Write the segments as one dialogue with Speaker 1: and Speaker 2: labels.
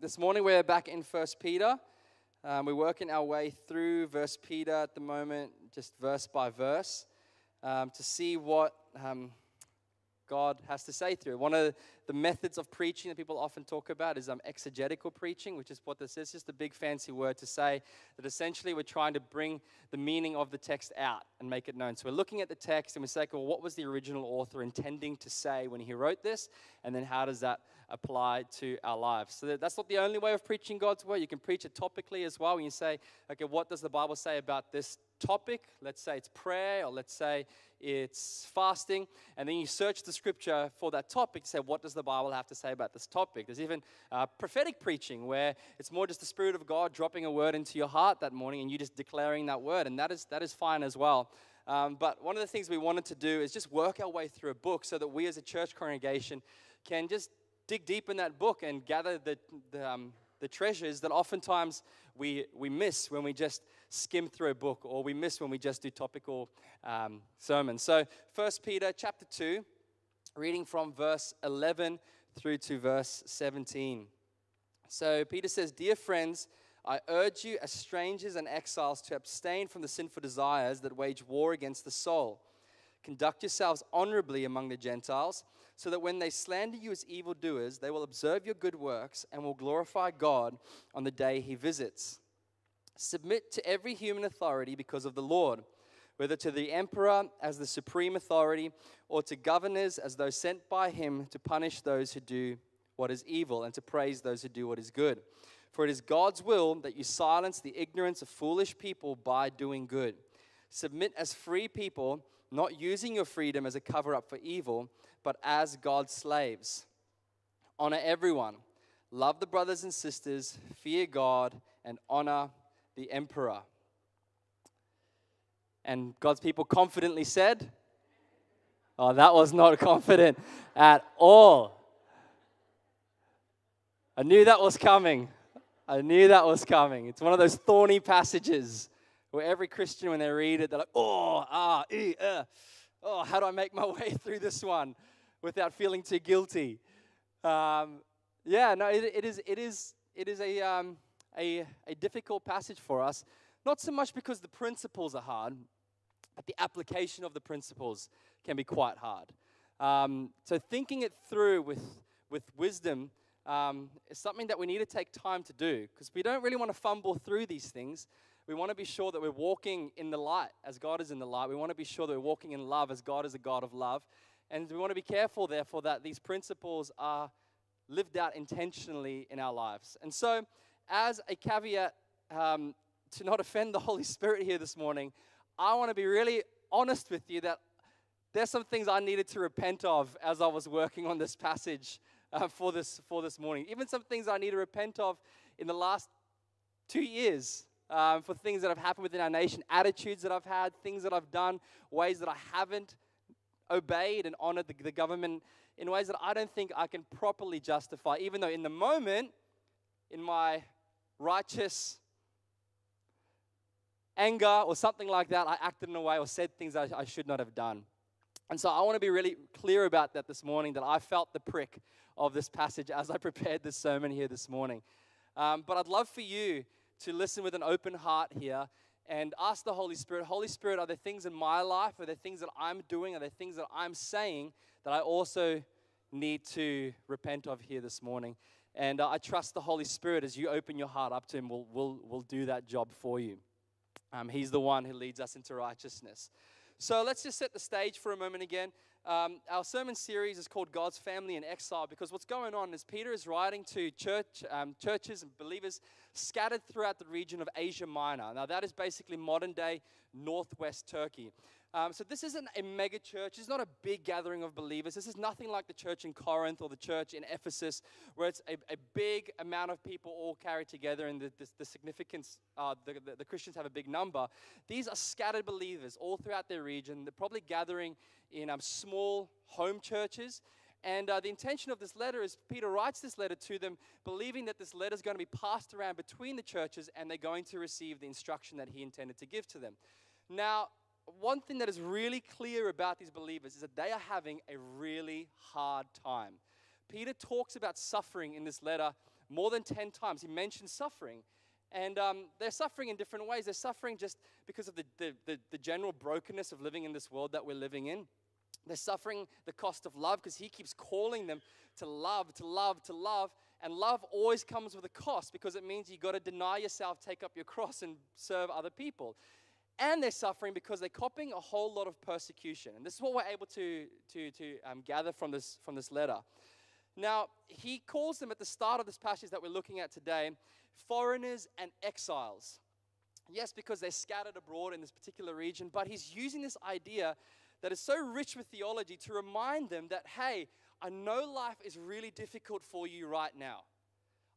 Speaker 1: this morning we're back in First Peter. Um, we're working our way through First Peter at the moment, just verse by verse, um, to see what um, God has to say through. One of the methods of preaching that people often talk about is um, exegetical preaching, which is what this is just a big fancy word to say that essentially we're trying to bring the meaning of the text out and make it known. So we're looking at the text and we say, well, what was the original author intending to say when he wrote this? And then how does that apply to our lives? So that's not the only way of preaching God's word. You can preach it topically as well. When you say, okay, what does the Bible say about this topic? Let's say it's prayer, or let's say it's fasting, and then you search the scripture for that topic say, what does the Bible have to say about this topic? There's even uh, prophetic preaching where it's more just the Spirit of God dropping a word into your heart that morning and you just declaring that word, and that is, that is fine as well. Um, but one of the things we wanted to do is just work our way through a book so that we as a church congregation can just dig deep in that book and gather the, the, um, the treasures that oftentimes we, we miss when we just skim through a book or we miss when we just do topical um, sermons. So, First Peter chapter 2, reading from verse 11 through to verse 17. So, Peter says, Dear friends, I urge you as strangers and exiles to abstain from the sinful desires that wage war against the soul. Conduct yourselves honorably among the Gentiles, so that when they slander you as evildoers, they will observe your good works and will glorify God on the day he visits. Submit to every human authority because of the Lord, whether to the emperor as the supreme authority or to governors as those sent by him to punish those who do what is evil and to praise those who do what is good. For it is God's will that you silence the ignorance of foolish people by doing good. Submit as free people, not using your freedom as a cover up for evil, but as God's slaves. Honor everyone. Love the brothers and sisters, fear God, and honor the emperor. And God's people confidently said, Oh, that was not confident at all. I knew that was coming. I knew that was coming. It's one of those thorny passages where every Christian, when they read it, they're like, oh, ah, ee, uh, oh, how do I make my way through this one without feeling too guilty? Um, yeah, no, it, it is, it is, it is a, um, a, a difficult passage for us, not so much because the principles are hard, but the application of the principles can be quite hard. Um, so, thinking it through with, with wisdom um, is something that we need to take time to do because we don't really want to fumble through these things. We want to be sure that we're walking in the light as God is in the light. We want to be sure that we're walking in love as God is a God of love. And we want to be careful, therefore, that these principles are lived out intentionally in our lives. And so, as a caveat um, to not offend the Holy Spirit here this morning, I want to be really honest with you that there's some things I needed to repent of as I was working on this passage uh, for, this, for this morning. Even some things I need to repent of in the last two years um, for things that have happened within our nation, attitudes that I've had, things that I've done, ways that I haven't obeyed and honored the, the government in ways that I don't think I can properly justify, even though in the moment, in my righteous anger or something like that, I acted in a way or said things I, I should not have done. And so I want to be really clear about that this morning that I felt the prick of this passage as I prepared this sermon here this morning. Um, but I'd love for you to listen with an open heart here and ask the Holy Spirit Holy Spirit, are there things in my life? Are there things that I'm doing? Are there things that I'm saying that I also need to repent of here this morning? And uh, I trust the Holy Spirit as you open your heart up to Him, will, will, will do that job for you. Um, he's the one who leads us into righteousness. So let's just set the stage for a moment again. Um, our sermon series is called God's Family in Exile because what's going on is Peter is writing to church, um, churches and believers scattered throughout the region of Asia Minor. Now, that is basically modern day northwest Turkey. Um, so this isn't a mega church. It's not a big gathering of believers. This is nothing like the church in Corinth or the church in Ephesus, where it's a, a big amount of people all carried together and the, the, the significance, uh, the, the, the, Christians have a big number. These are scattered believers all throughout their region. They're probably gathering in um, small home churches. And uh, the intention of this letter is Peter writes this letter to them, believing that this letter is going to be passed around between the churches and they're going to receive the instruction that he intended to give to them. Now, one thing that is really clear about these believers is that they are having a really hard time. Peter talks about suffering in this letter more than 10 times, he mentions suffering. And um, they're suffering in different ways. They're suffering just because of the, the, the, the general brokenness of living in this world that we're living in. They're suffering the cost of love because he keeps calling them to love, to love, to love. And love always comes with a cost because it means you've got to deny yourself, take up your cross, and serve other people. And they're suffering because they're copying a whole lot of persecution. And this is what we're able to, to, to um, gather from this, from this letter. Now, he calls them at the start of this passage that we're looking at today foreigners and exiles. Yes, because they're scattered abroad in this particular region, but he's using this idea that is so rich with theology to remind them that, hey, I know life is really difficult for you right now.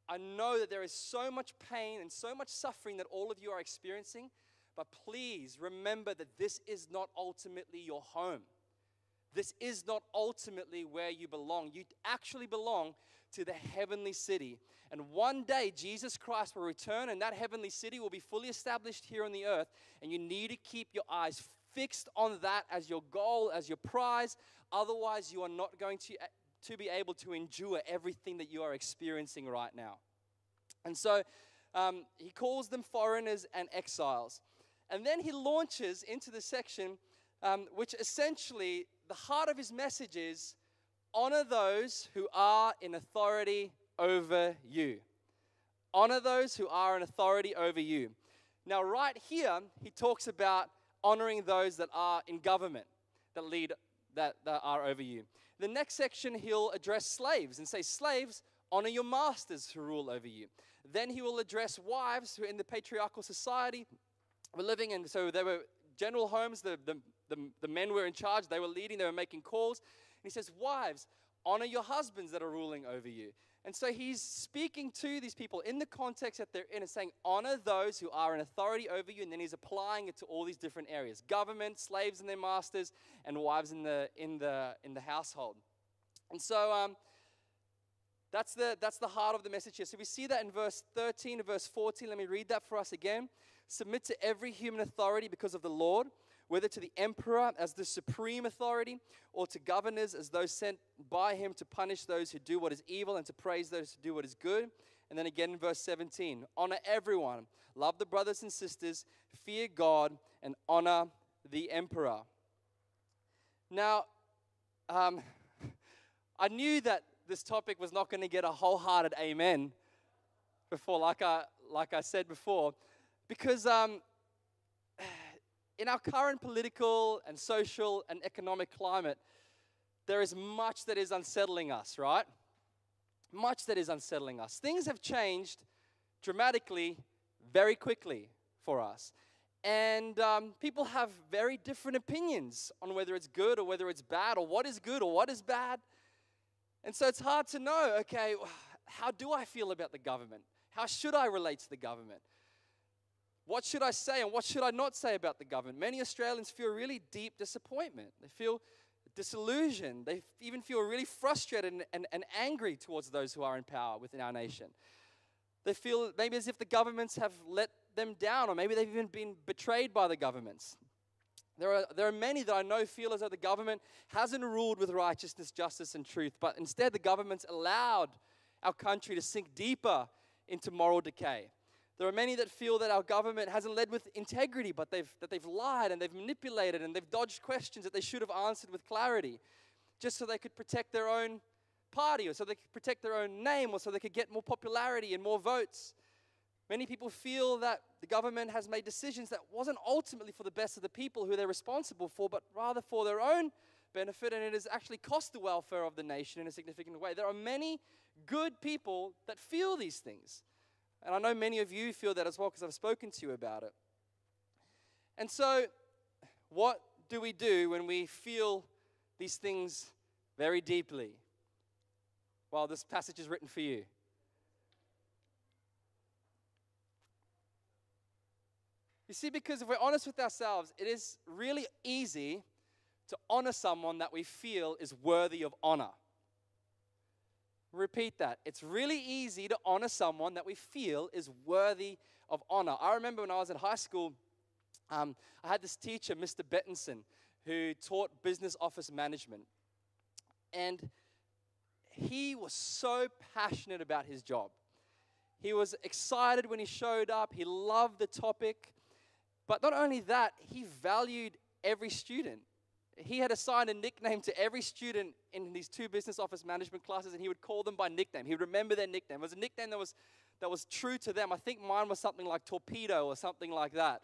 Speaker 1: I know that there is so much pain and so much suffering that all of you are experiencing, but please remember that this is not ultimately your home. This is not ultimately where you belong. You actually belong to the heavenly city. And one day, Jesus Christ will return, and that heavenly city will be fully established here on the earth. And you need to keep your eyes fixed on that as your goal, as your prize. Otherwise, you are not going to, to be able to endure everything that you are experiencing right now. And so um, he calls them foreigners and exiles. And then he launches into the section um, which essentially the heart of his message is honor those who are in authority over you. Honor those who are in authority over you. Now, right here, he talks about honoring those that are in government, that lead, that, that are over you. The next section, he'll address slaves and say, Slaves, honor your masters who rule over you. Then he will address wives who, are in the patriarchal society, were living in, so there were general homes, the, the, the, the men were in charge, they were leading, they were making calls. And he says, Wives, honor your husbands that are ruling over you. And so he's speaking to these people in the context that they're in and saying, honor those who are in authority over you. And then he's applying it to all these different areas government, slaves and their masters, and wives in the, in the, in the household. And so um, that's, the, that's the heart of the message here. So we see that in verse 13 and verse 14. Let me read that for us again. Submit to every human authority because of the Lord whether to the emperor as the supreme authority or to governors as those sent by him to punish those who do what is evil and to praise those who do what is good. And then again in verse 17 honor everyone, love the brothers and sisters, fear God, and honor the emperor. Now, um, I knew that this topic was not going to get a wholehearted amen before, like I, like I said before, because um, in our current political and social and economic climate, there is much that is unsettling us, right? Much that is unsettling us. Things have changed dramatically, very quickly for us. And um, people have very different opinions on whether it's good or whether it's bad, or what is good or what is bad. And so it's hard to know okay, how do I feel about the government? How should I relate to the government? What should I say and what should I not say about the government? Many Australians feel really deep disappointment. They feel disillusioned. They even feel really frustrated and, and, and angry towards those who are in power within our nation. They feel maybe as if the governments have let them down, or maybe they've even been betrayed by the governments. There are, there are many that I know feel as though the government hasn't ruled with righteousness, justice, and truth, but instead the government's allowed our country to sink deeper into moral decay. There are many that feel that our government hasn't led with integrity, but they've, that they've lied and they've manipulated and they've dodged questions that they should have answered with clarity, just so they could protect their own party or so they could protect their own name or so they could get more popularity and more votes. Many people feel that the government has made decisions that wasn't ultimately for the best of the people who they're responsible for, but rather for their own benefit, and it has actually cost the welfare of the nation in a significant way. There are many good people that feel these things. And I know many of you feel that as well because I've spoken to you about it. And so, what do we do when we feel these things very deeply? Well, this passage is written for you. You see, because if we're honest with ourselves, it is really easy to honor someone that we feel is worthy of honor. Repeat that. It's really easy to honor someone that we feel is worthy of honor. I remember when I was in high school, um, I had this teacher, Mr. Bettinson, who taught business office management. And he was so passionate about his job. He was excited when he showed up. He loved the topic. But not only that, he valued every student. He had assigned a nickname to every student in these two business office management classes, and he would call them by nickname. He would remember their nickname. It was a nickname that was, that was true to them. I think mine was something like Torpedo or something like that.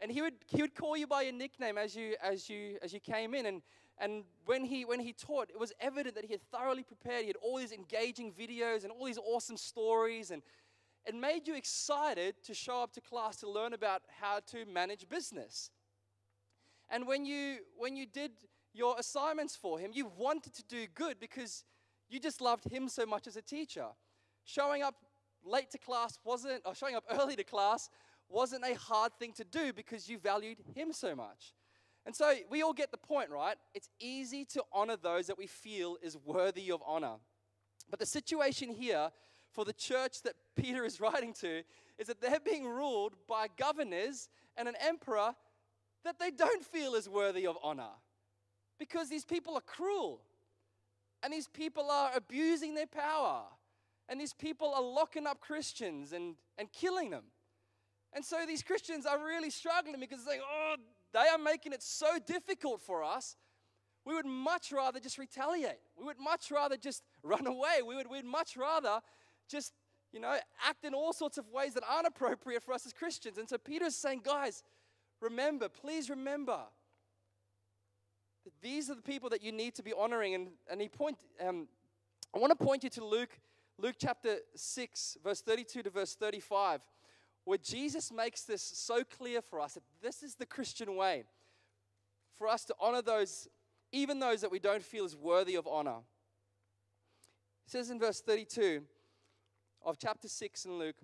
Speaker 1: And he would, he would call you by your nickname as you, as you, as you came in. And, and when he, when he taught, it was evident that he had thoroughly prepared. He had all these engaging videos and all these awesome stories. And it made you excited to show up to class to learn about how to manage business. And when you, when you did your assignments for him, you wanted to do good because you just loved him so much as a teacher. Showing up late to class wasn't, or showing up early to class wasn't a hard thing to do because you valued him so much. And so we all get the point, right? It's easy to honor those that we feel is worthy of honor. But the situation here for the church that Peter is writing to is that they're being ruled by governors and an emperor that they don't feel is worthy of honor because these people are cruel and these people are abusing their power and these people are locking up Christians and, and killing them. And so these Christians are really struggling because saying, oh, they are making it so difficult for us. We would much rather just retaliate. We would much rather just run away. We would we'd much rather just, you know, act in all sorts of ways that aren't appropriate for us as Christians. And so Peter's saying, guys, remember, please remember that these are the people that you need to be honoring. And, and he point, um, I want to point you to Luke, Luke chapter 6, verse 32 to verse 35 where Jesus makes this so clear for us that this is the Christian way for us to honor those, even those that we don't feel is worthy of honor. It says in verse 32 of chapter 6 in Luke,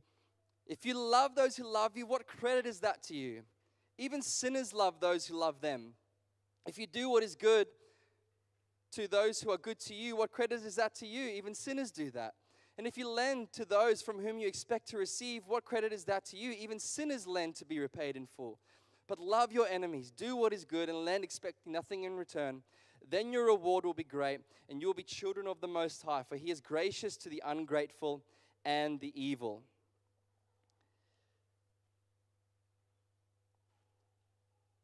Speaker 1: if you love those who love you, what credit is that to you? Even sinners love those who love them. If you do what is good to those who are good to you, what credit is that to you? Even sinners do that. And if you lend to those from whom you expect to receive, what credit is that to you? Even sinners lend to be repaid in full. But love your enemies, do what is good, and lend expecting nothing in return. Then your reward will be great, and you will be children of the Most High, for He is gracious to the ungrateful and the evil.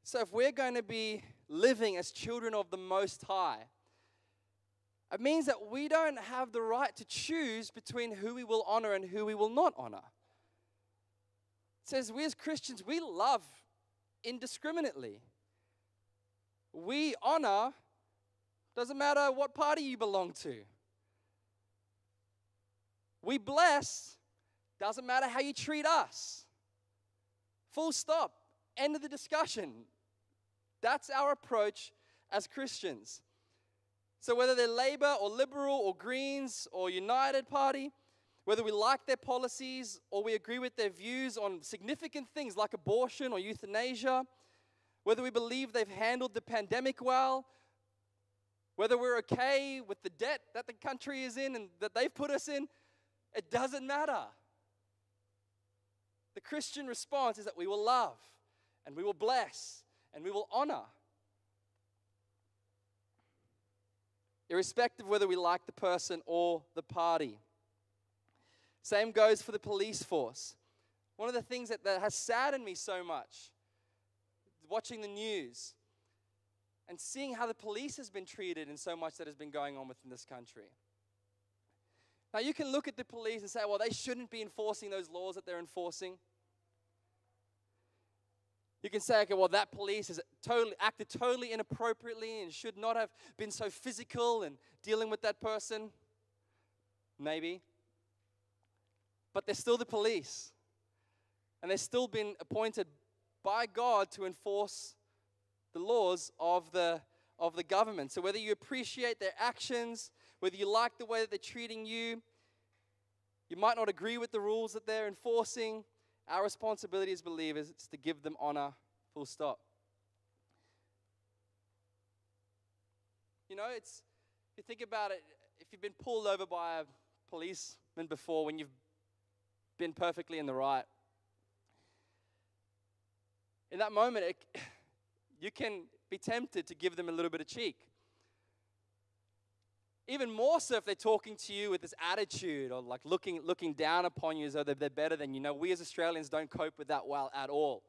Speaker 1: So, if we're going to be living as children of the Most High, it means that we don't have the right to choose between who we will honor and who we will not honor. It says, we as Christians, we love indiscriminately. We honor, doesn't matter what party you belong to. We bless, doesn't matter how you treat us. Full stop. End of the discussion. That's our approach as Christians. So, whether they're Labour or Liberal or Greens or United Party, whether we like their policies or we agree with their views on significant things like abortion or euthanasia, whether we believe they've handled the pandemic well, whether we're okay with the debt that the country is in and that they've put us in, it doesn't matter. The Christian response is that we will love and we will bless and we will honor irrespective of whether we like the person or the party. Same goes for the police force. One of the things that, that has saddened me so much, watching the news and seeing how the police has been treated and so much that has been going on within this country. Now, you can look at the police and say, well, they shouldn't be enforcing those laws that they're enforcing. You can say, okay, well, that police has totally acted totally inappropriately and should not have been so physical and dealing with that person. Maybe. But they're still the police. And they've still been appointed by God to enforce the laws of the, of the government. So whether you appreciate their actions, whether you like the way that they're treating you, you might not agree with the rules that they're enforcing, our responsibility as believers is to give them honor, full stop. You know, it's, if you think about it, if you've been pulled over by a policeman before when you've been perfectly in the right, in that moment, it, you can be tempted to give them a little bit of cheek. Even more so if they're talking to you with this attitude or like looking, looking down upon you as though they're better than you. Know, we as Australians don't cope with that well at all.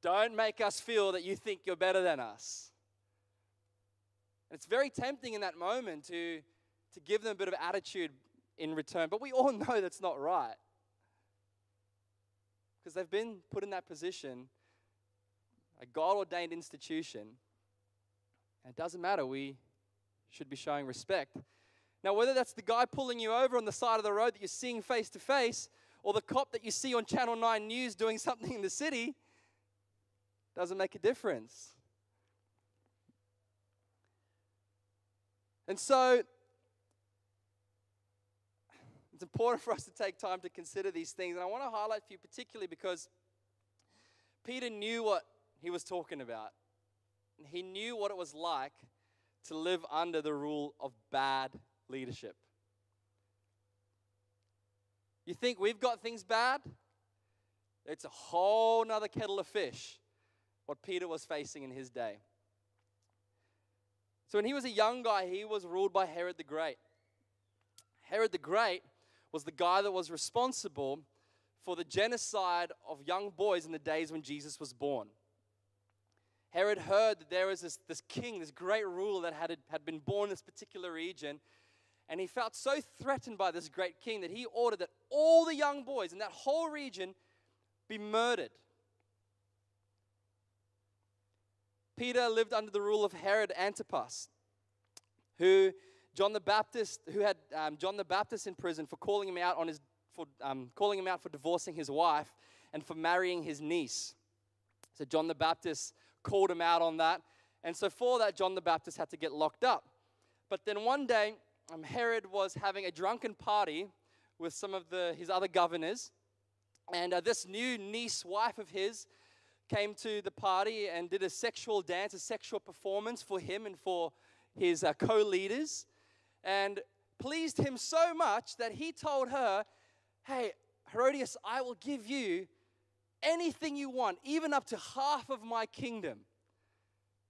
Speaker 1: Don't make us feel that you think you're better than us. And it's very tempting in that moment to, to give them a bit of attitude in return, but we all know that's not right. Because they've been put in that position, a God ordained institution. And it doesn't matter, we should be showing respect. Now, whether that's the guy pulling you over on the side of the road that you're seeing face to face, or the cop that you see on Channel 9 News doing something in the city, doesn't make a difference. And so, it's important for us to take time to consider these things. And I want to highlight for you, particularly because Peter knew what he was talking about. He knew what it was like to live under the rule of bad leadership. You think we've got things bad? It's a whole nother kettle of fish what Peter was facing in his day. So when he was a young guy, he was ruled by Herod the Great. Herod the Great was the guy that was responsible for the genocide of young boys in the days when Jesus was born. Herod heard that there was this, this king, this great ruler that had, had been born in this particular region, and he felt so threatened by this great king that he ordered that all the young boys in that whole region be murdered. Peter lived under the rule of Herod Antipas, who John the Baptist, who had um, John the Baptist in prison for calling him out on his for um, calling him out for divorcing his wife and for marrying his niece. So John the Baptist called him out on that. And so for that, John the Baptist had to get locked up. But then one day, um, Herod was having a drunken party with some of the, his other governors. And uh, this new niece wife of his came to the party and did a sexual dance, a sexual performance for him and for his uh, co leaders, and pleased him so much that he told her, Hey, Herodias, I will give you anything you want, even up to half of my kingdom.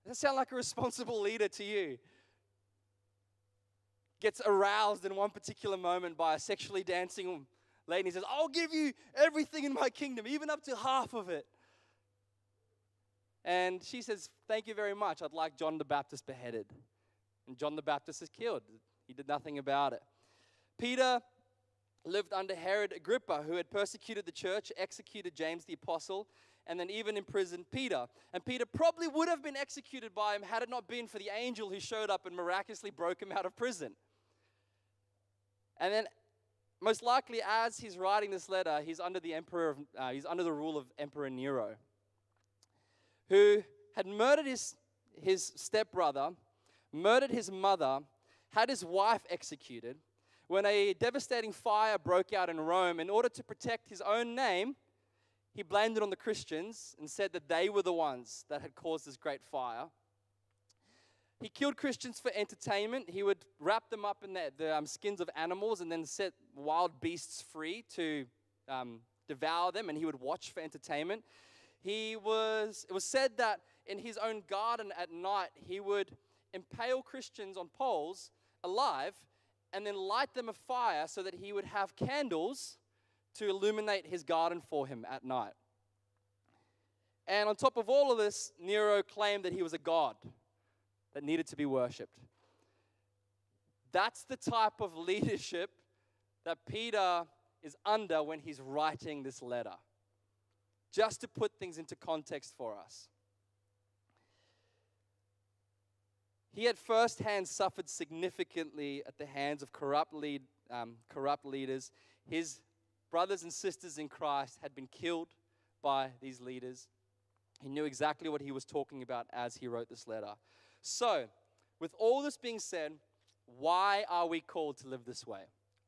Speaker 1: Does that sound like a responsible leader to you? Gets aroused in one particular moment by a sexually dancing lady. He says, I'll give you everything in my kingdom, even up to half of it. And she says, Thank you very much. I'd like John the Baptist beheaded. And John the Baptist is killed. He did nothing about it. Peter lived under Herod Agrippa, who had persecuted the church, executed James the apostle, and then even imprisoned Peter. And Peter probably would have been executed by him had it not been for the angel who showed up and miraculously broke him out of prison. And then, most likely, as he's writing this letter, he's under the emperor, of, uh, he's under the rule of Emperor Nero, who had murdered his, his stepbrother, murdered his mother, had his wife executed when a devastating fire broke out in Rome, in order to protect his own name, he blamed it on the Christians and said that they were the ones that had caused this great fire. He killed Christians for entertainment. He would wrap them up in the, the um, skins of animals and then set wild beasts free to um, devour them, and he would watch for entertainment. He was, it was said that in his own garden at night, he would impale Christians on poles alive and then light them a fire so that he would have candles to illuminate his garden for him at night. And on top of all of this, Nero claimed that he was a god that needed to be worshipped. That's the type of leadership that Peter is under when he's writing this letter. Just to put things into context for us. He had firsthand suffered significantly at the hands of corrupt, lead, um, corrupt leaders. His brothers and sisters in Christ had been killed by these leaders. He knew exactly what he was talking about as he wrote this letter. So, with all this being said, why are we called to live this way?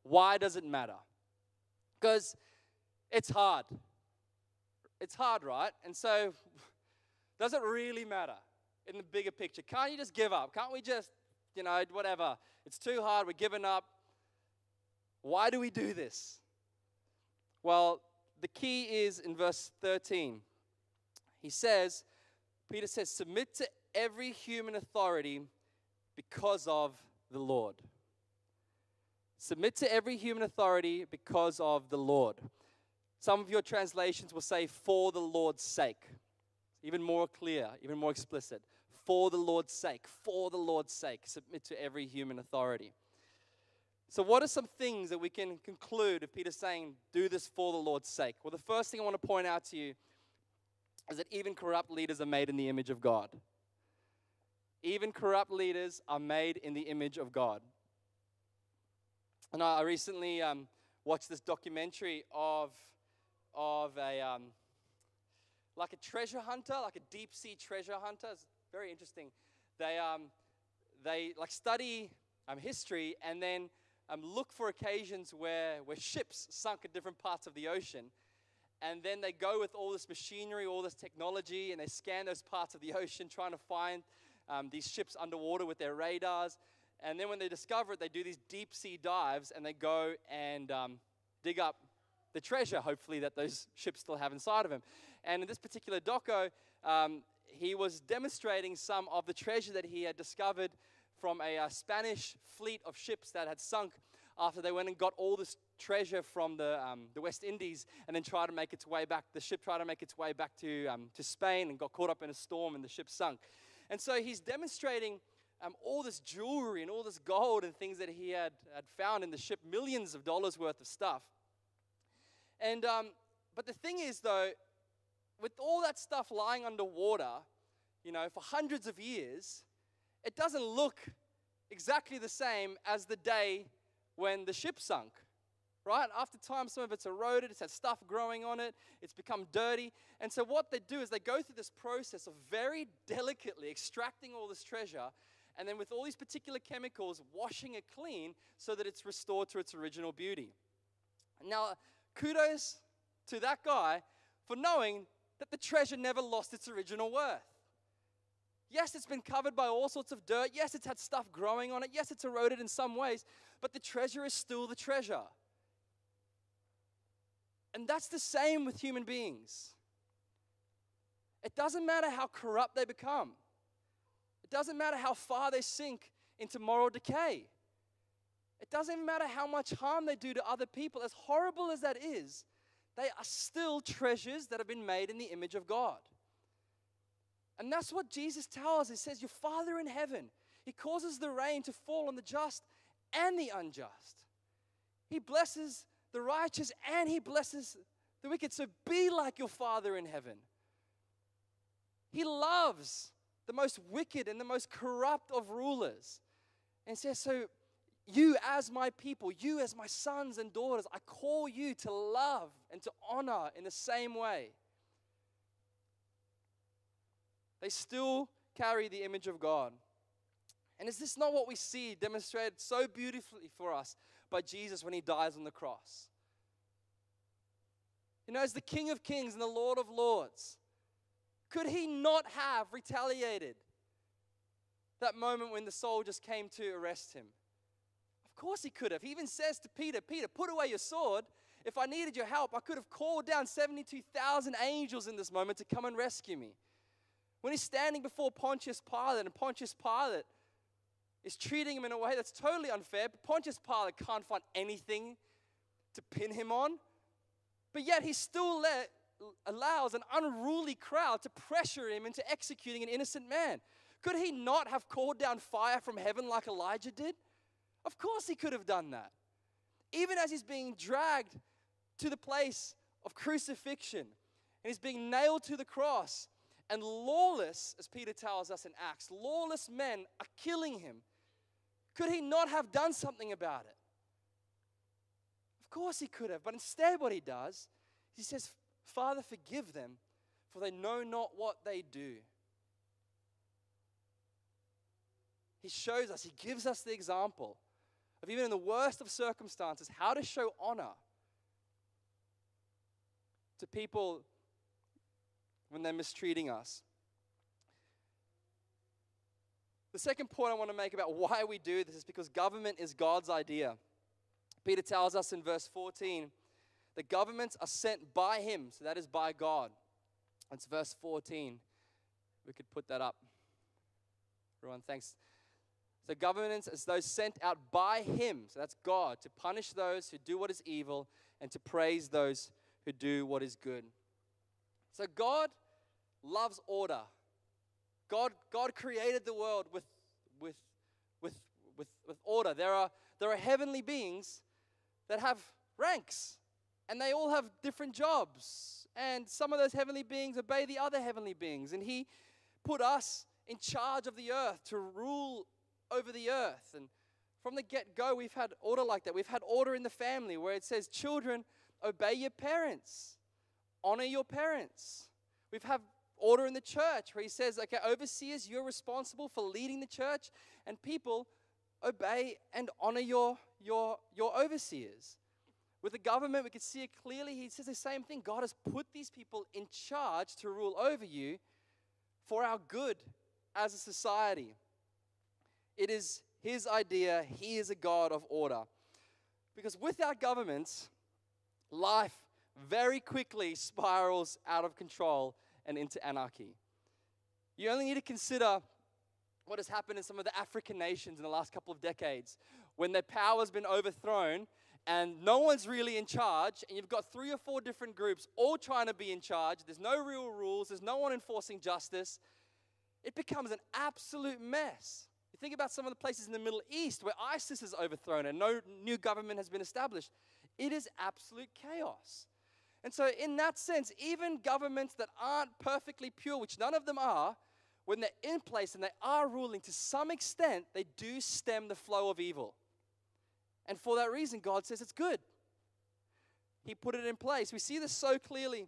Speaker 1: Why does it matter? Because it's hard. It's hard, right? And so, does it really matter? In the bigger picture? Can't you just give up? Can't we just, you know, whatever? It's too hard. We're giving up. Why do we do this? Well, the key is in verse 13. He says, Peter says, submit to every human authority because of the Lord. Submit to every human authority because of the Lord. Some of your translations will say, for the Lord's sake. Even more clear, even more explicit. For the Lord's sake, for the Lord's sake, submit to every human authority. So, what are some things that we can conclude if Peter's saying, do this for the Lord's sake? Well, the first thing I want to point out to you is that even corrupt leaders are made in the image of God. Even corrupt leaders are made in the image of God. And I recently um, watched this documentary of, of a, um, like a treasure hunter, like a deep sea treasure hunter. Very interesting. They, um, they like study um, history and then um, look for occasions where, where ships sunk in different parts of the ocean. And then they go with all this machinery, all this technology, and they scan those parts of the ocean trying to find um, these ships underwater with their radars. And then when they discover it, they do these deep sea dives and they go and um, dig up the treasure, hopefully, that those ships still have inside of them. And in this particular doco, um, he was demonstrating some of the treasure that he had discovered from a uh, Spanish fleet of ships that had sunk after they went and got all this treasure from the, um, the West Indies and then tried to make its way back. The ship tried to make its way back to, um, to Spain and got caught up in a storm and the ship sunk. And so he's demonstrating um, all this jewelry and all this gold and things that he had, had found in the ship, millions of dollars worth of stuff. And, um, but the thing is, though, with all that stuff lying underwater, you know, for hundreds of years, it doesn't look exactly the same as the day when the ship sunk. Right? After time, some of it's eroded, it's had stuff growing on it, it's become dirty. And so, what they do is they go through this process of very delicately extracting all this treasure and then with all these particular chemicals, washing it clean so that it's restored to its original beauty. Now, kudos to that guy for knowing that the treasure never lost its original worth. Yes, it's been covered by all sorts of dirt. Yes, it's had stuff growing on it. Yes, it's eroded in some ways, but the treasure is still the treasure. And that's the same with human beings. It doesn't matter how corrupt they become, it doesn't matter how far they sink into moral decay. It doesn't matter how much harm they do to other people, as horrible as that is, they are still treasures that have been made in the image of God. And that's what Jesus tells us. He says, Your Father in heaven, He causes the rain to fall on the just and the unjust. He blesses the righteous and He blesses the wicked. So be like your Father in heaven. He loves the most wicked and the most corrupt of rulers. And says, So you, as my people, you, as my sons and daughters, I call you to love and to honor in the same way. They still carry the image of God. And is this not what we see demonstrated so beautifully for us by Jesus when he dies on the cross? You know, as the King of Kings and the Lord of Lords, could he not have retaliated that moment when the soldiers came to arrest him? Of course he could have. He even says to Peter, Peter, put away your sword. If I needed your help, I could have called down 72,000 angels in this moment to come and rescue me. When he's standing before Pontius Pilate, and Pontius Pilate is treating him in a way that's totally unfair, but Pontius Pilate can't find anything to pin him on. But yet he still let, allows an unruly crowd to pressure him into executing an innocent man. Could he not have called down fire from heaven like Elijah did? Of course he could have done that. Even as he's being dragged to the place of crucifixion and he's being nailed to the cross, and lawless, as Peter tells us in Acts, lawless men are killing him. Could he not have done something about it? Of course he could have, but instead, what he does, he says, Father, forgive them, for they know not what they do. He shows us, he gives us the example of even in the worst of circumstances, how to show honor to people when they're mistreating us. The second point I want to make about why we do this is because government is God's idea. Peter tells us in verse 14 that governments are sent by Him, so that is by God. That's verse 14. We could put that up. Everyone, thanks. So governments as those sent out by him, so that's God, to punish those who do what is evil and to praise those who do what is good. So God loves order. God, God created the world with, with, with, with, with order. There are, there are heavenly beings that have ranks, and they all have different jobs. And some of those heavenly beings obey the other heavenly beings. And He put us in charge of the earth to rule over the earth. And from the get go, we've had order like that. We've had order in the family where it says, Children, obey your parents, honor your parents. We've had order in the church where he says, okay, overseers, you're responsible for leading the church, and people obey and honor your, your, your overseers. With the government, we can see it clearly. He says the same thing. God has put these people in charge to rule over you for our good as a society. It is his idea. He is a God of order. Because without governments, life very quickly spirals out of control and into anarchy. You only need to consider what has happened in some of the African nations in the last couple of decades when their power has been overthrown and no one's really in charge, and you've got three or four different groups all trying to be in charge. There's no real rules, there's no one enforcing justice. It becomes an absolute mess. You think about some of the places in the Middle East where ISIS is overthrown and no new government has been established. It is absolute chaos. And so, in that sense, even governments that aren't perfectly pure, which none of them are, when they're in place and they are ruling to some extent, they do stem the flow of evil. And for that reason, God says it's good. He put it in place. We see this so clearly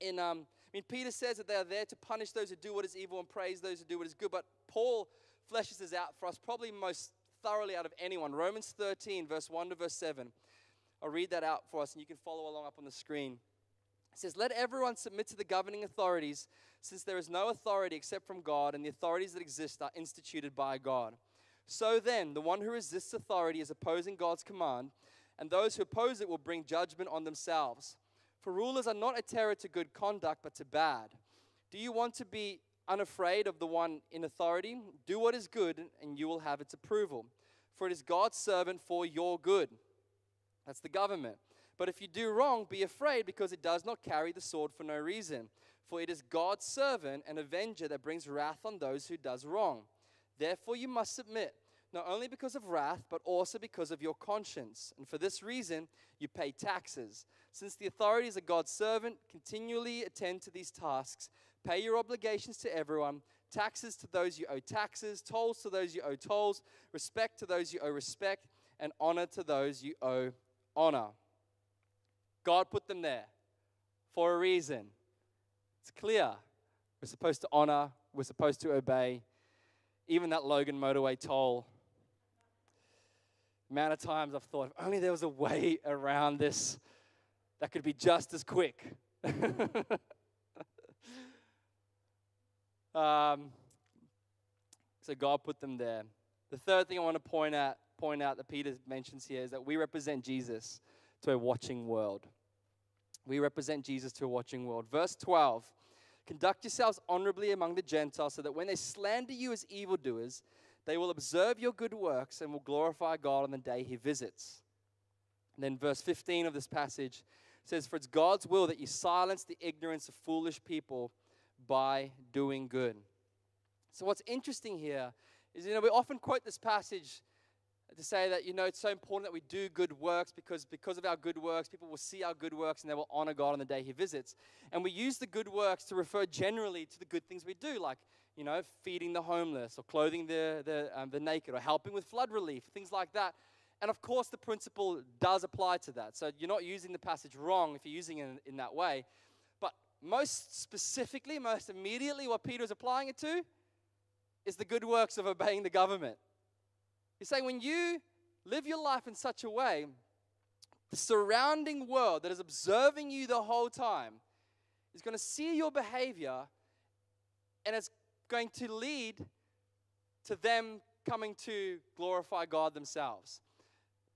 Speaker 1: in, um, I mean, Peter says that they are there to punish those who do what is evil and praise those who do what is good. But Paul fleshes this out for us probably most thoroughly out of anyone. Romans 13, verse 1 to verse 7. I'll read that out for us and you can follow along up on the screen. It says, Let everyone submit to the governing authorities, since there is no authority except from God, and the authorities that exist are instituted by God. So then, the one who resists authority is opposing God's command, and those who oppose it will bring judgment on themselves. For rulers are not a terror to good conduct, but to bad. Do you want to be unafraid of the one in authority? Do what is good, and you will have its approval. For it is God's servant for your good. That's the government. But if you do wrong, be afraid because it does not carry the sword for no reason. For it is God's servant and avenger that brings wrath on those who does wrong. Therefore you must submit, not only because of wrath, but also because of your conscience. And for this reason, you pay taxes. Since the authorities are God's servant, continually attend to these tasks. Pay your obligations to everyone, taxes to those you owe taxes, tolls to those you owe tolls, respect to those you owe respect, and honor to those you owe honor. God put them there for a reason. It's clear. We're supposed to honor, we're supposed to obey. Even that Logan motorway toll. Amount of times I've thought, if only there was a way around this that could be just as quick. um, so God put them there. The third thing I want to point out point out that Peter mentions here is that we represent Jesus to a watching world. We represent Jesus to a watching world. Verse 12 Conduct yourselves honorably among the Gentiles, so that when they slander you as evildoers, they will observe your good works and will glorify God on the day he visits. And then, verse 15 of this passage says, For it's God's will that you silence the ignorance of foolish people by doing good. So, what's interesting here is, you know, we often quote this passage to say that, you know, it's so important that we do good works because because of our good works, people will see our good works and they will honor God on the day He visits. And we use the good works to refer generally to the good things we do, like, you know, feeding the homeless or clothing the, the, um, the naked or helping with flood relief, things like that. And of course, the principle does apply to that. So you're not using the passage wrong if you're using it in, in that way. Most specifically, most immediately, what Peter is applying it to is the good works of obeying the government. He's saying when you live your life in such a way, the surrounding world that is observing you the whole time is going to see your behavior and it's going to lead to them coming to glorify God themselves.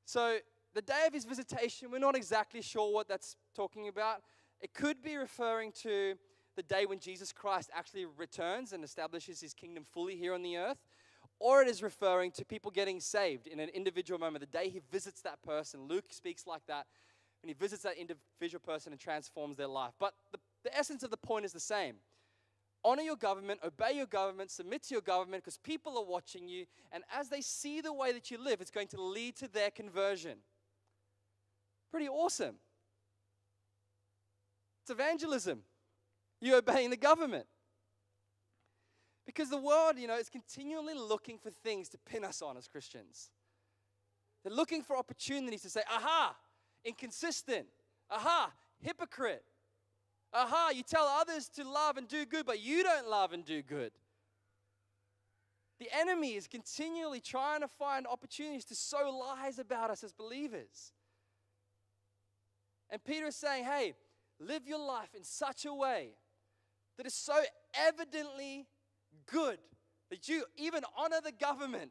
Speaker 1: So, the day of his visitation, we're not exactly sure what that's talking about. It could be referring to the day when Jesus Christ actually returns and establishes his kingdom fully here on the earth. or it is referring to people getting saved in an individual moment, the day he visits that person. Luke speaks like that when he visits that individual person and transforms their life. But the, the essence of the point is the same honor your government, obey your government, submit to your government because people are watching you. And as they see the way that you live, it's going to lead to their conversion. Pretty awesome. It's evangelism. You're obeying the government. Because the world, you know, is continually looking for things to pin us on as Christians. They're looking for opportunities to say, aha, inconsistent. Aha, hypocrite. Aha, you tell others to love and do good, but you don't love and do good. The enemy is continually trying to find opportunities to sow lies about us as believers. And Peter is saying, hey, live your life in such a way that is so evidently good that you even honor the government.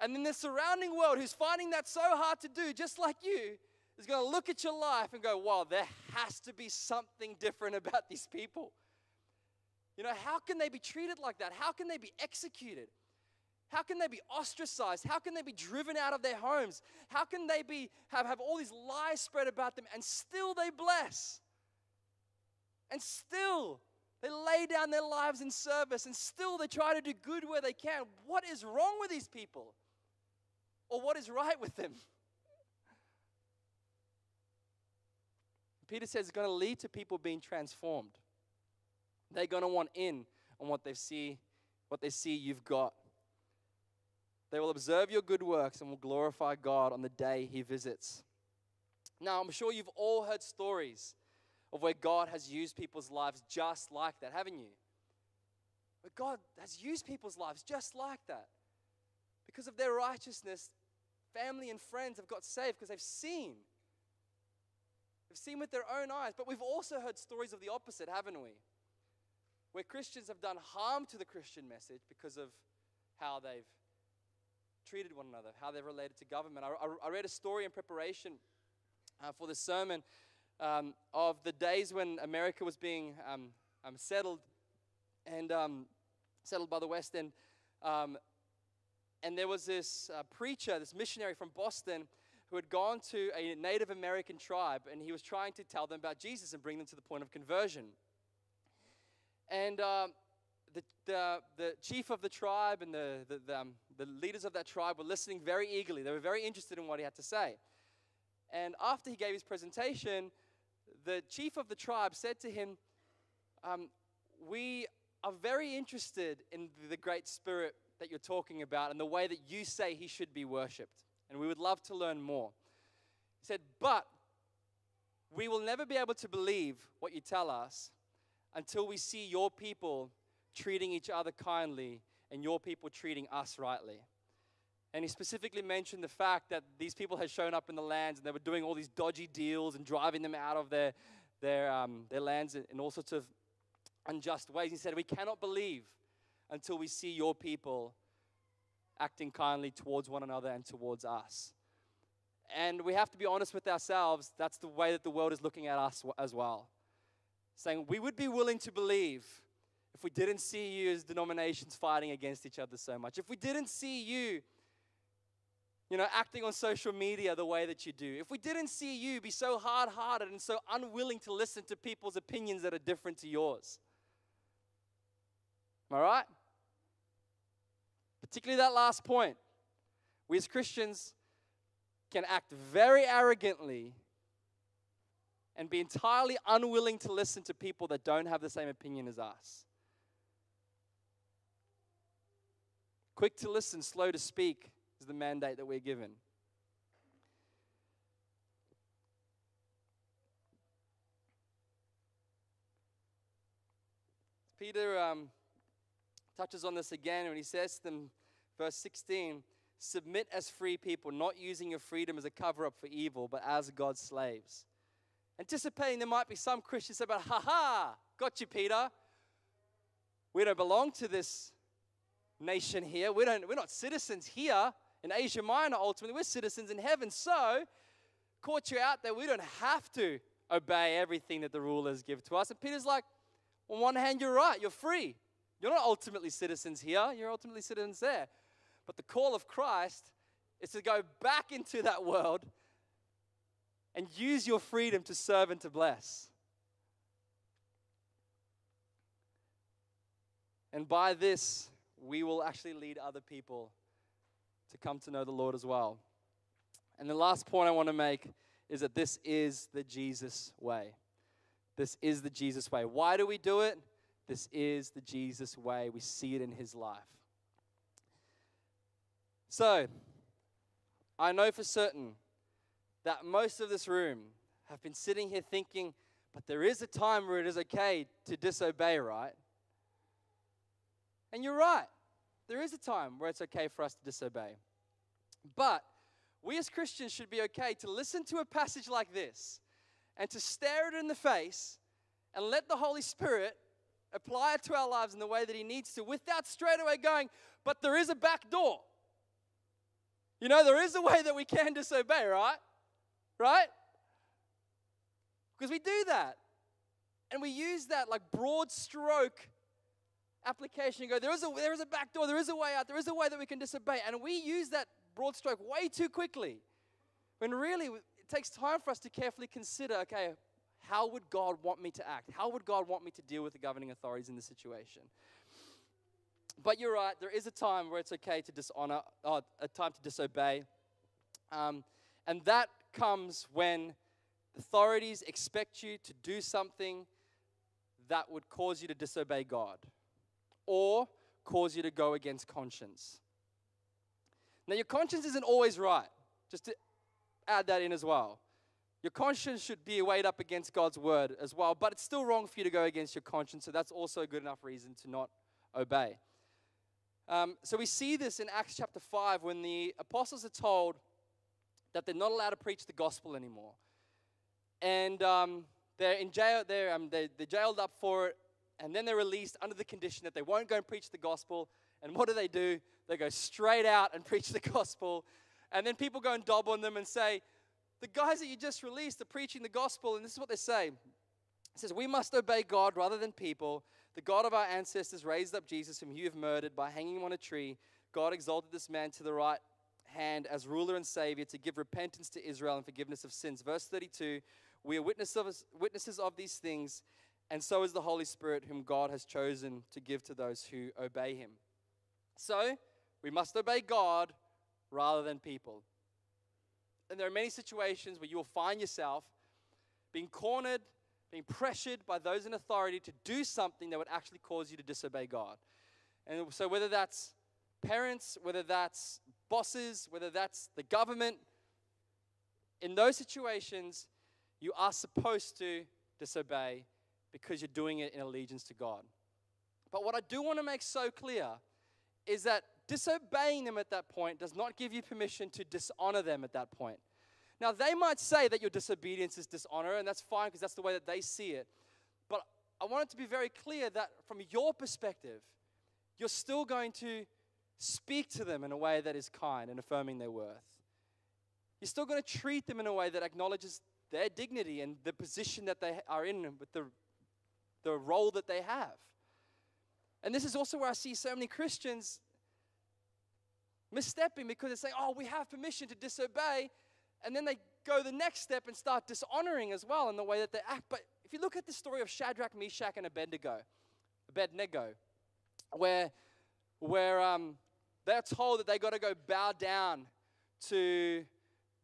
Speaker 1: And then the surrounding world, who's finding that so hard to do, just like you, is going to look at your life and go, wow, there has to be something different about these people. You know, how can they be treated like that? How can they be executed? How can they be ostracized? How can they be driven out of their homes? How can they be have, have all these lies spread about them and still they bless? And still they lay down their lives in service and still they try to do good where they can. What is wrong with these people? Or what is right with them? Peter says it's going to lead to people being transformed. They're going to want in on what they see, what they see you've got. They will observe your good works and will glorify God on the day he visits. Now, I'm sure you've all heard stories of where God has used people's lives just like that, haven't you? But God has used people's lives just like that. Because of their righteousness, family and friends have got saved because they've seen We've seen with their own eyes, but we've also heard stories of the opposite, haven't we? Where Christians have done harm to the Christian message because of how they've treated one another, how they've related to government. I, I, I read a story in preparation uh, for this sermon um, of the days when America was being um, um, settled and um, settled by the West. And, um, and there was this uh, preacher, this missionary from Boston who had gone to a Native American tribe and he was trying to tell them about Jesus and bring them to the point of conversion. And um, the, the, the, chief of the tribe and the, the, the, um, the leaders of that tribe were listening very eagerly. They were very interested in what he had to say. And after he gave his presentation, the chief of the tribe said to him, um, We are very interested in the Great Spirit that you're talking about and the way that you say he should be worshiped and we would love to learn more. He said, But we will never be able to believe what you tell us until we see your people treating each other kindly and your people treating us rightly. And he specifically mentioned the fact that these people had shown up in the lands and they were doing all these dodgy deals and driving them out of their, their, um, their lands in all sorts of unjust ways. He said, We cannot believe until we see your people acting kindly towards one another and towards us. And we have to be honest with ourselves, that's the way that the world is looking at us as well. Saying we would be willing to believe if we didn't see you as denominations fighting against each other so much, if we didn't see you, you know, acting on social media the way that you do, if we didn't see you be so hard hearted and so unwilling to listen to people's opinions that are different to yours. Am I right? particularly that last point. We as Christians can act very arrogantly and be entirely unwilling to listen to people that don't have the same opinion as us. Quick to listen, slow to speak is the mandate that we're given. Peter um, touches on this again when he says to them, Verse 16 Submit as free people, not using your freedom as a cover up for evil, but as God's slaves. Anticipating there might be some Christians about, ha ha, got you, Peter. We don't belong to this nation here. We don't, we're not citizens here in Asia Minor, ultimately. We're citizens in heaven. So, caught you out there. We don't have to obey everything that the rulers give to us. And Peter's like, on one hand, you're right, you're free. You're not ultimately citizens here, you're ultimately citizens there. But the call of Christ is to go back into that world and use your freedom to serve and to bless. And by this, we will actually lead other people to come to know the Lord as well. And the last point I want to make is that this is the Jesus way. This is the Jesus way. Why do we do it? This is the Jesus way. We see it in his life. So, I know for certain that most of this room have been sitting here thinking, but there is a time where it is okay to disobey, right? And you're right. There is a time where it's okay for us to disobey. But we as Christians should be okay to listen to a passage like this and to stare it in the face and let the Holy Spirit apply it to our lives in the way that He needs to without straight away going, but there is a back door. You know, there is a way that we can disobey, right? Right? Because we do that. And we use that like broad stroke application. You go, there is, a, there is a back door, there is a way out, there is a way that we can disobey. And we use that broad stroke way too quickly. When really, it takes time for us to carefully consider okay, how would God want me to act? How would God want me to deal with the governing authorities in this situation? But you're right, there is a time where it's okay to dishonor, or uh, a time to disobey. Um, and that comes when authorities expect you to do something that would cause you to disobey God or cause you to go against conscience. Now, your conscience isn't always right, just to add that in as well. Your conscience should be weighed up against God's word as well, but it's still wrong for you to go against your conscience, so that's also a good enough reason to not obey. Um, so we see this in Acts chapter 5 when the apostles are told that they're not allowed to preach the gospel anymore. And um, they're in jail, they're, um, they're, they're jailed up for it, and then they're released under the condition that they won't go and preach the gospel. And what do they do? They go straight out and preach the gospel. And then people go and dob on them and say, The guys that you just released are preaching the gospel. And this is what they say It says, We must obey God rather than people. The God of our ancestors raised up Jesus, whom you have murdered by hanging him on a tree. God exalted this man to the right hand as ruler and savior to give repentance to Israel and forgiveness of sins. Verse 32 We are witnesses of, witnesses of these things, and so is the Holy Spirit, whom God has chosen to give to those who obey him. So, we must obey God rather than people. And there are many situations where you will find yourself being cornered, being pressured by those in authority to do something that would actually cause you to disobey God. And so, whether that's parents, whether that's bosses, whether that's the government, in those situations, you are supposed to disobey because you're doing it in allegiance to God. But what I do want to make so clear is that disobeying them at that point does not give you permission to dishonor them at that point. Now, they might say that your disobedience is dishonor, and that's fine because that's the way that they see it. But I want it to be very clear that from your perspective, you're still going to speak to them in a way that is kind and affirming their worth. You're still going to treat them in a way that acknowledges their dignity and the position that they are in with the, the role that they have. And this is also where I see so many Christians misstepping because they say, oh, we have permission to disobey. And then they go the next step and start dishonoring as well in the way that they act. But if you look at the story of Shadrach, Meshach, and Abednego, Abednego, where, where um, they're told that they got to go bow down to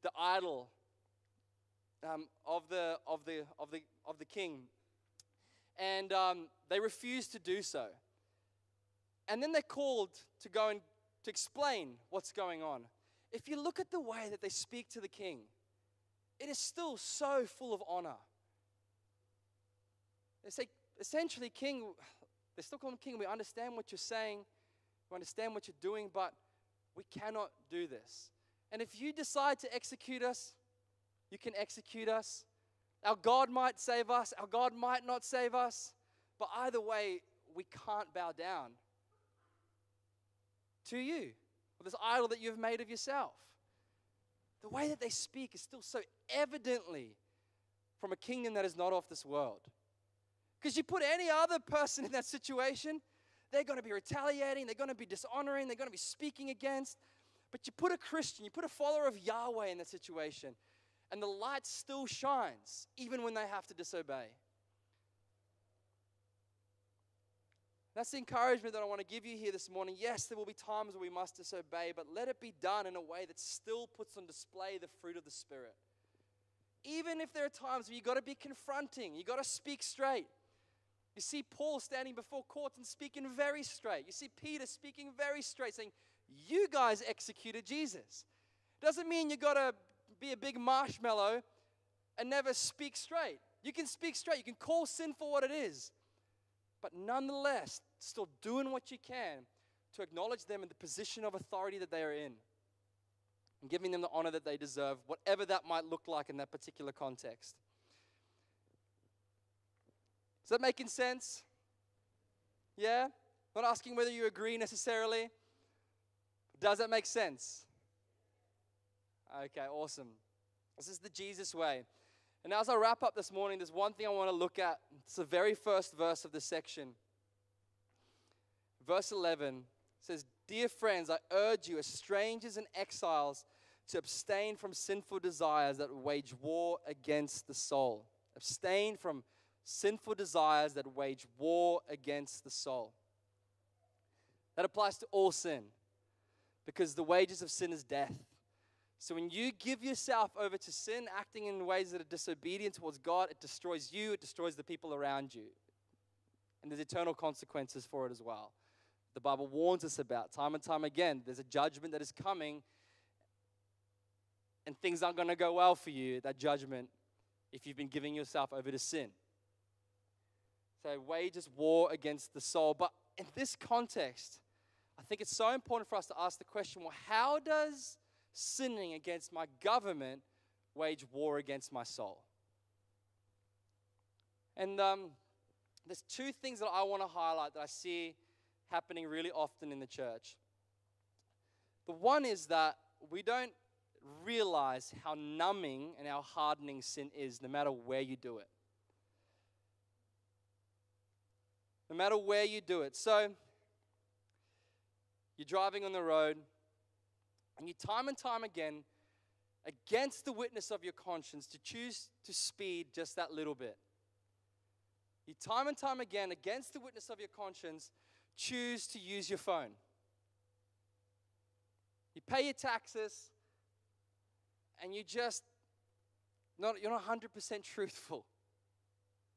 Speaker 1: the idol um, of, the, of, the, of, the, of the king. And um, they refused to do so. And then they're called to go and to explain what's going on. If you look at the way that they speak to the king, it is still so full of honor. They say, essentially, king, they still call him king. We understand what you're saying, we understand what you're doing, but we cannot do this. And if you decide to execute us, you can execute us. Our God might save us, our God might not save us, but either way, we can't bow down to you, or this idol that you've made of yourself. The way that they speak is still so evidently from a kingdom that is not of this world. Because you put any other person in that situation, they're going to be retaliating, they're going to be dishonoring, they're going to be speaking against. But you put a Christian, you put a follower of Yahweh in that situation, and the light still shines even when they have to disobey. That's the encouragement that I want to give you here this morning. Yes, there will be times where we must disobey, but let it be done in a way that still puts on display the fruit of the Spirit. Even if there are times where you've got to be confronting, you've got to speak straight. You see Paul standing before courts and speaking very straight. You see Peter speaking very straight, saying, You guys executed Jesus. Doesn't mean you got to be a big marshmallow and never speak straight. You can speak straight, you can call sin for what it is. But nonetheless, still doing what you can to acknowledge them in the position of authority that they are in and giving them the honor that they deserve, whatever that might look like in that particular context. Is that making sense? Yeah? Not asking whether you agree necessarily. Does that make sense? Okay, awesome. This is the Jesus way. And as I wrap up this morning, there's one thing I want to look at. It's the very first verse of this section. Verse 11 says, Dear friends, I urge you, as strangers and exiles, to abstain from sinful desires that wage war against the soul. Abstain from sinful desires that wage war against the soul. That applies to all sin because the wages of sin is death. So when you give yourself over to sin, acting in ways that are disobedient towards God, it destroys you, it destroys the people around you. And there's eternal consequences for it as well. The Bible warns us about time and time again. There's a judgment that is coming, and things aren't going to go well for you, that judgment, if you've been giving yourself over to sin. So, wages war against the soul. But in this context, I think it's so important for us to ask the question well, how does sinning against my government wage war against my soul? And um, there's two things that I want to highlight that I see happening really often in the church. The one is that we don't realize how numbing and how hardening sin is, no matter where you do it. No matter where you do it. So, you're driving on the road, and you time and time again, against the witness of your conscience, to choose to speed just that little bit. You time and time again, against the witness of your conscience, choose to use your phone. You pay your taxes, and you just not you're not 100% truthful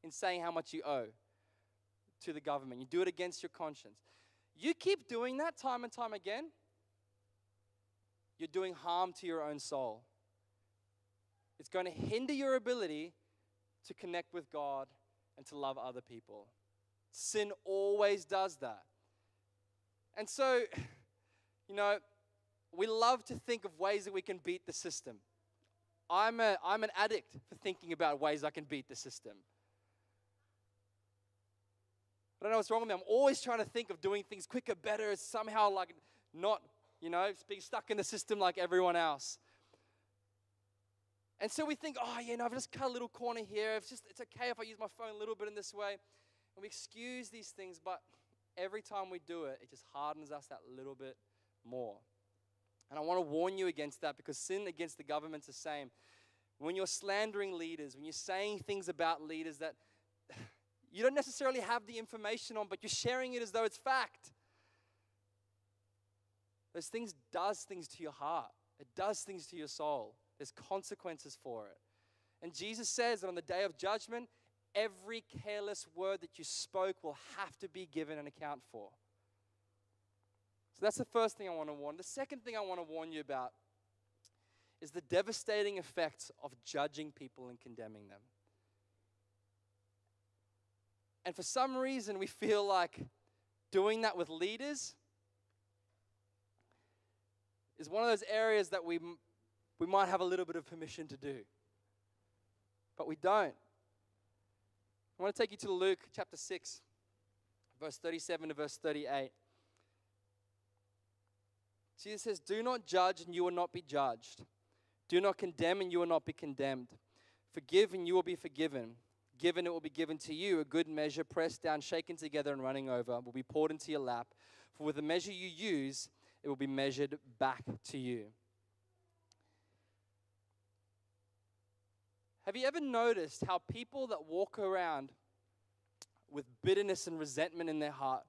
Speaker 1: in saying how much you owe to the government. You do it against your conscience. You keep doing that time and time again, you're doing harm to your own soul. It's going to hinder your ability to connect with God and to love other people. Sin always does that. And so, you know, we love to think of ways that we can beat the system. I'm, a, I'm an addict for thinking about ways I can beat the system. I don't know what's wrong with me. I'm always trying to think of doing things quicker, better, somehow like not, you know, being stuck in the system like everyone else. And so we think, oh, yeah, no, I've just cut a little corner here. It's just, it's okay if I use my phone a little bit in this way. And we excuse these things, but every time we do it, it just hardens us that little bit more. And I want to warn you against that because sin against the government's the same. When you're slandering leaders, when you're saying things about leaders that you don't necessarily have the information on, but you're sharing it as though it's fact. Those things does things to your heart. It does things to your soul. There's consequences for it. And Jesus says that on the day of judgment, every careless word that you spoke will have to be given an account for. So that's the first thing I want to warn. The second thing I want to warn you about is the devastating effects of judging people and condemning them. And for some reason, we feel like doing that with leaders is one of those areas that we, we might have a little bit of permission to do. But we don't. I want to take you to Luke chapter 6, verse 37 to verse 38. Jesus says, Do not judge, and you will not be judged. Do not condemn, and you will not be condemned. Forgive, and you will be forgiven. given, it will be given to you. A good measure, pressed down, shaken together, and running over, will be poured into your lap. For with the measure you use, it will be measured back to you. Have you ever noticed how people that walk around with bitterness and resentment in their heart,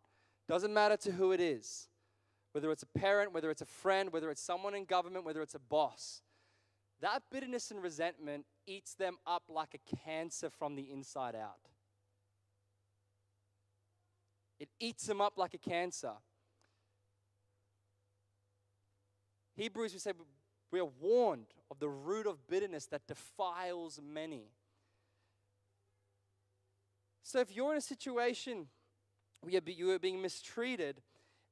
Speaker 1: doesn't matter to who it is, whether it's a parent, whether it's a friend, whether it's someone in government, whether it's a boss, that bitterness and resentment eats them up like a cancer from the inside out. It eats them up like a cancer. Hebrews, we say, we are warned of the root of bitterness that defiles many. So if you're in a situation where you are being mistreated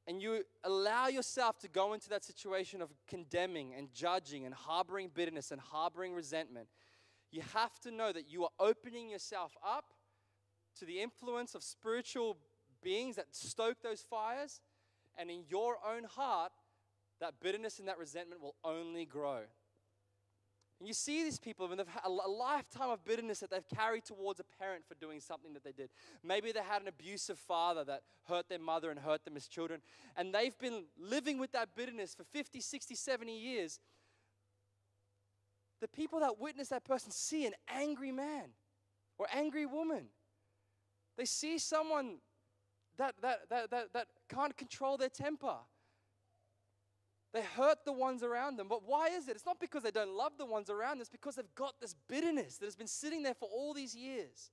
Speaker 1: and you allow yourself to go into that situation of condemning and judging and harboring bitterness and harboring resentment, you have to know that you are opening yourself up to the influence of spiritual beings that stoke those fires, and in your own heart, that bitterness and that resentment will only grow. And you see these people, and they've had a lifetime of bitterness that they've carried towards a parent for doing something that they did. Maybe they had an abusive father that hurt their mother and hurt them as children. And they've been living with that bitterness for 50, 60, 70 years. The people that witness that person see an angry man or angry woman. They see someone that, that, that, that, that can't control their temper. They hurt the ones around them. But why is it? It's not because they don't love the ones around them, it's because they've got this bitterness that has been sitting there for all these years.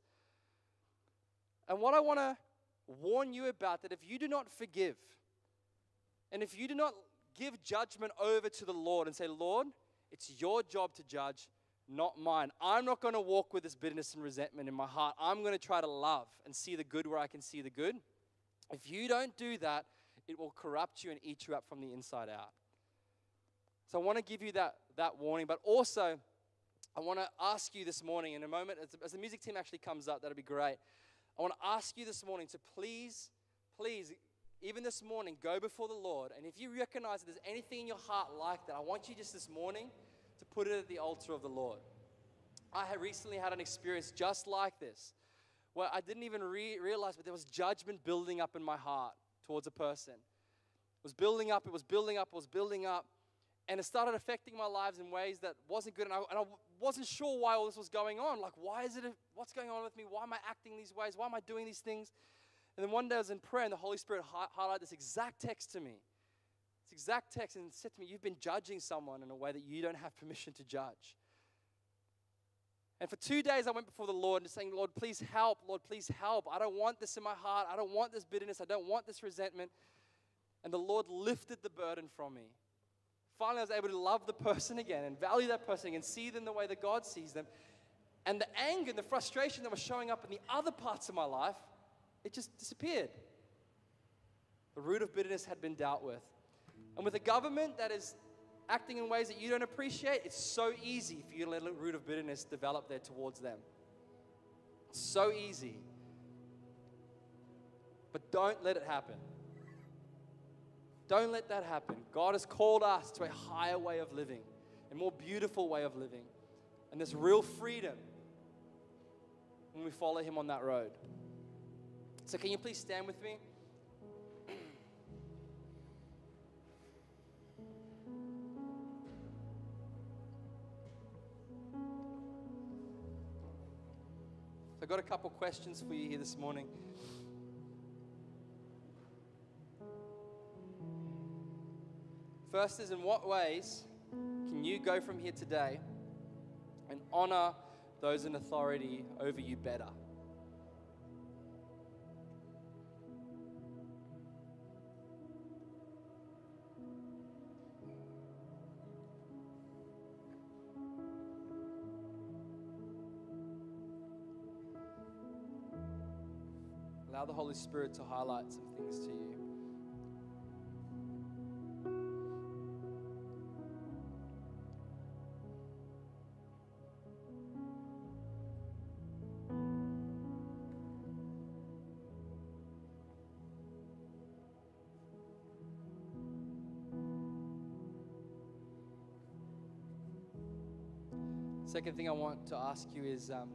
Speaker 1: And what I want to warn you about that if you do not forgive, and if you do not give judgment over to the Lord and say, Lord, it's your job to judge, not mine. I'm not going to walk with this bitterness and resentment in my heart. I'm going to try to love and see the good where I can see the good. If you don't do that, it will corrupt you and eat you up from the inside out. So I want to give you that, that warning, but also I want to ask you this morning in a moment, as, as the music team actually comes up, that'll be great. I want to ask you this morning to please, please, even this morning, go before the Lord. And if you recognize that there's anything in your heart like that, I want you just this morning to put it at the altar of the Lord. I had recently had an experience just like this, where I didn't even re- realize, but there was judgment building up in my heart towards a person. It was building up, it was building up, it was building up and it started affecting my lives in ways that wasn't good and I, and I, wasn't sure why all this was going on. Like why is it what's going on with me? Why am i acting these ways? Why am i doing these things? And then one day i was in prayer and the holy spirit hi- highlighted this exact text to me. This exact text and said to me you've been judging someone in a way that you don't have permission to judge. And for two days i went before the lord and saying lord please help. Lord please help. I don't want this in my heart. I don't want this bitterness. I don't want this resentment. And the lord lifted the burden from me Finally, I was able to love the person again and value that person and see them the way that God sees them. And the anger and the frustration that was showing up in the other parts of my life, it just disappeared. The root of bitterness had been dealt with. And with a government that is acting in ways that you don't appreciate, it's so easy for you to let a root of bitterness develop there towards them. It's so easy. But don't let it happen. Don't let that happen. God has called us to a higher way of living, a more beautiful way of living, and there's real freedom when we follow Him on that road. So, can you please stand with me? So I've got a couple questions for you here this morning. First is, in what ways can you go from here today and honor those in authority over you better? Allow the Holy Spirit to highlight some things to you. Second thing I want to ask you is um,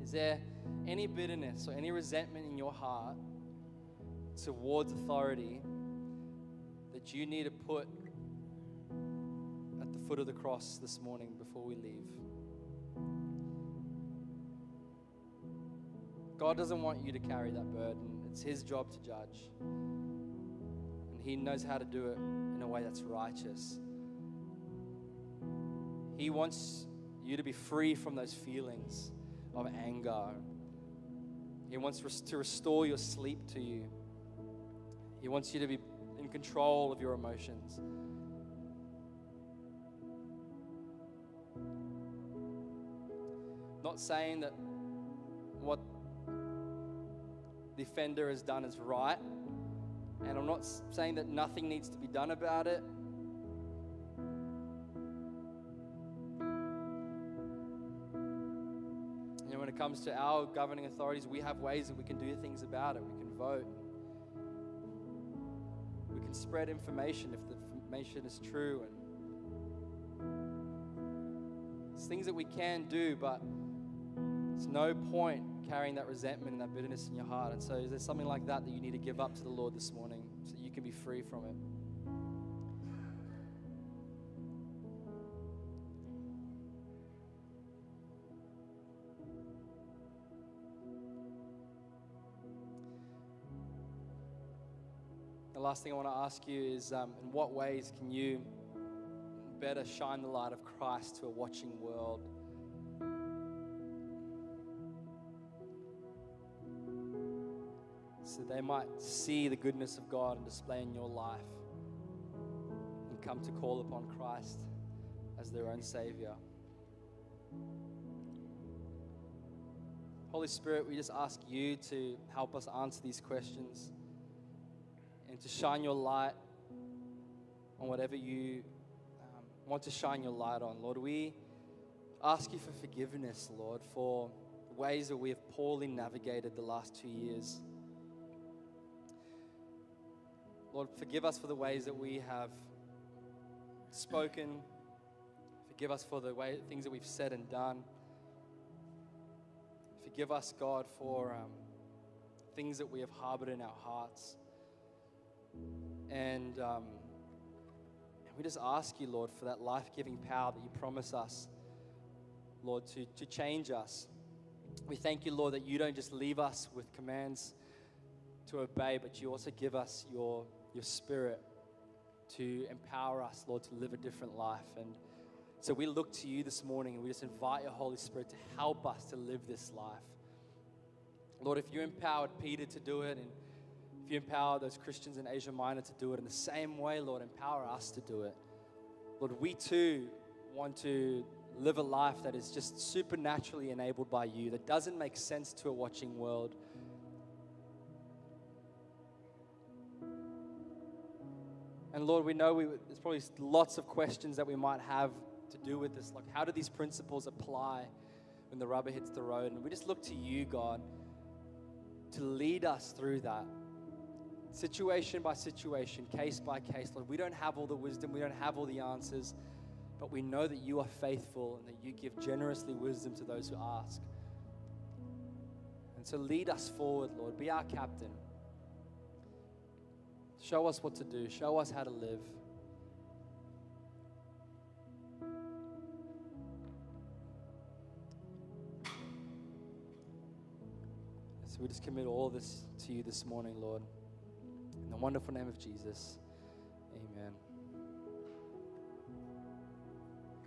Speaker 1: Is there any bitterness or any resentment in your heart towards authority that you need to put at the foot of the cross this morning before we leave? God doesn't want you to carry that burden. It's His job to judge. And He knows how to do it in a way that's righteous. He wants you to be free from those feelings of anger. He wants to restore your sleep to you. He wants you to be in control of your emotions. Not saying that what the offender has done is right, and I'm not saying that nothing needs to be done about it. It comes to our governing authorities, we have ways that we can do things about it. We can vote. We can spread information if the information is true. And it's things that we can do, but it's no point carrying that resentment and that bitterness in your heart. And so, is there something like that that you need to give up to the Lord this morning so you can be free from it? Last thing I want to ask you is um, in what ways can you better shine the light of Christ to a watching world? So they might see the goodness of God and display in your life and come to call upon Christ as their own Savior. Holy Spirit, we just ask you to help us answer these questions and to shine your light on whatever you um, want to shine your light on. Lord, we ask you for forgiveness, Lord, for the ways that we have poorly navigated the last two years. Lord, forgive us for the ways that we have spoken. Forgive us for the way things that we've said and done. Forgive us, God, for um, things that we have harbored in our hearts. And um, we just ask you, Lord, for that life giving power that you promise us, Lord, to, to change us. We thank you, Lord, that you don't just leave us with commands to obey, but you also give us your, your spirit to empower us, Lord, to live a different life. And so we look to you this morning and we just invite your Holy Spirit to help us to live this life. Lord, if you empowered Peter to do it and if you empower those Christians in Asia Minor to do it in the same way, Lord, empower us to do it. Lord, we too want to live a life that is just supernaturally enabled by you, that doesn't make sense to a watching world. And Lord, we know we, there's probably lots of questions that we might have to do with this. Like, how do these principles apply when the rubber hits the road? And we just look to you, God, to lead us through that situation by situation, case by case. Lord, we don't have all the wisdom, we don't have all the answers, but we know that you are faithful and that you give generously wisdom to those who ask. And so lead us forward, Lord. Be our captain. Show us what to do, show us how to live. So we just commit all this to you this morning, Lord. In the wonderful name of Jesus, amen.